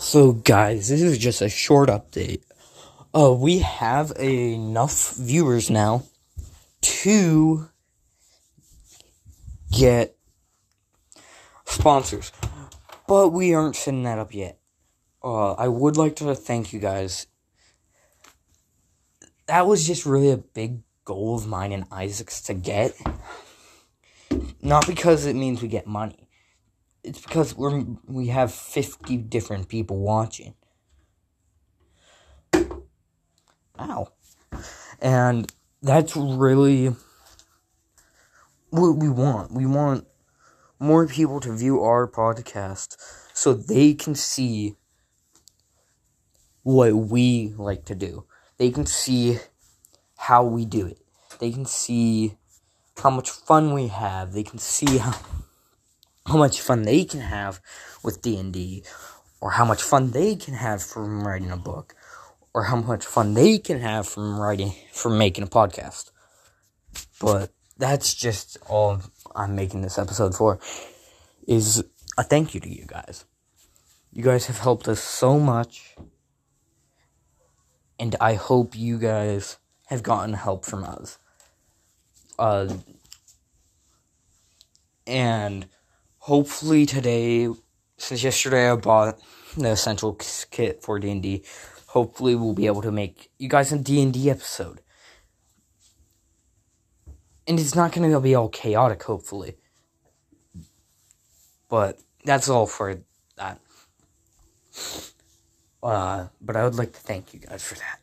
So, guys, this is just a short update. Uh, we have enough viewers now to get sponsors, but we aren't setting that up yet. Uh, I would like to thank you guys. That was just really a big goal of mine and Isaac's to get. Not because it means we get money. It's because we're we have 50 different people watching. Ow. And that's really what we want. We want more people to view our podcast so they can see what we like to do. They can see how we do it. They can see how much fun we have. They can see how how much fun they can have with D&D or how much fun they can have from writing a book or how much fun they can have from writing from making a podcast. But that's just all I'm making this episode for is a thank you to you guys. You guys have helped us so much and I hope you guys have gotten help from us. Uh and hopefully today, since yesterday I bought the essential kit for D and D, hopefully we'll be able to make you guys a D and D episode. And it's not going to be all chaotic, hopefully. But that's all for that. Uh, but I would like to thank you guys for that.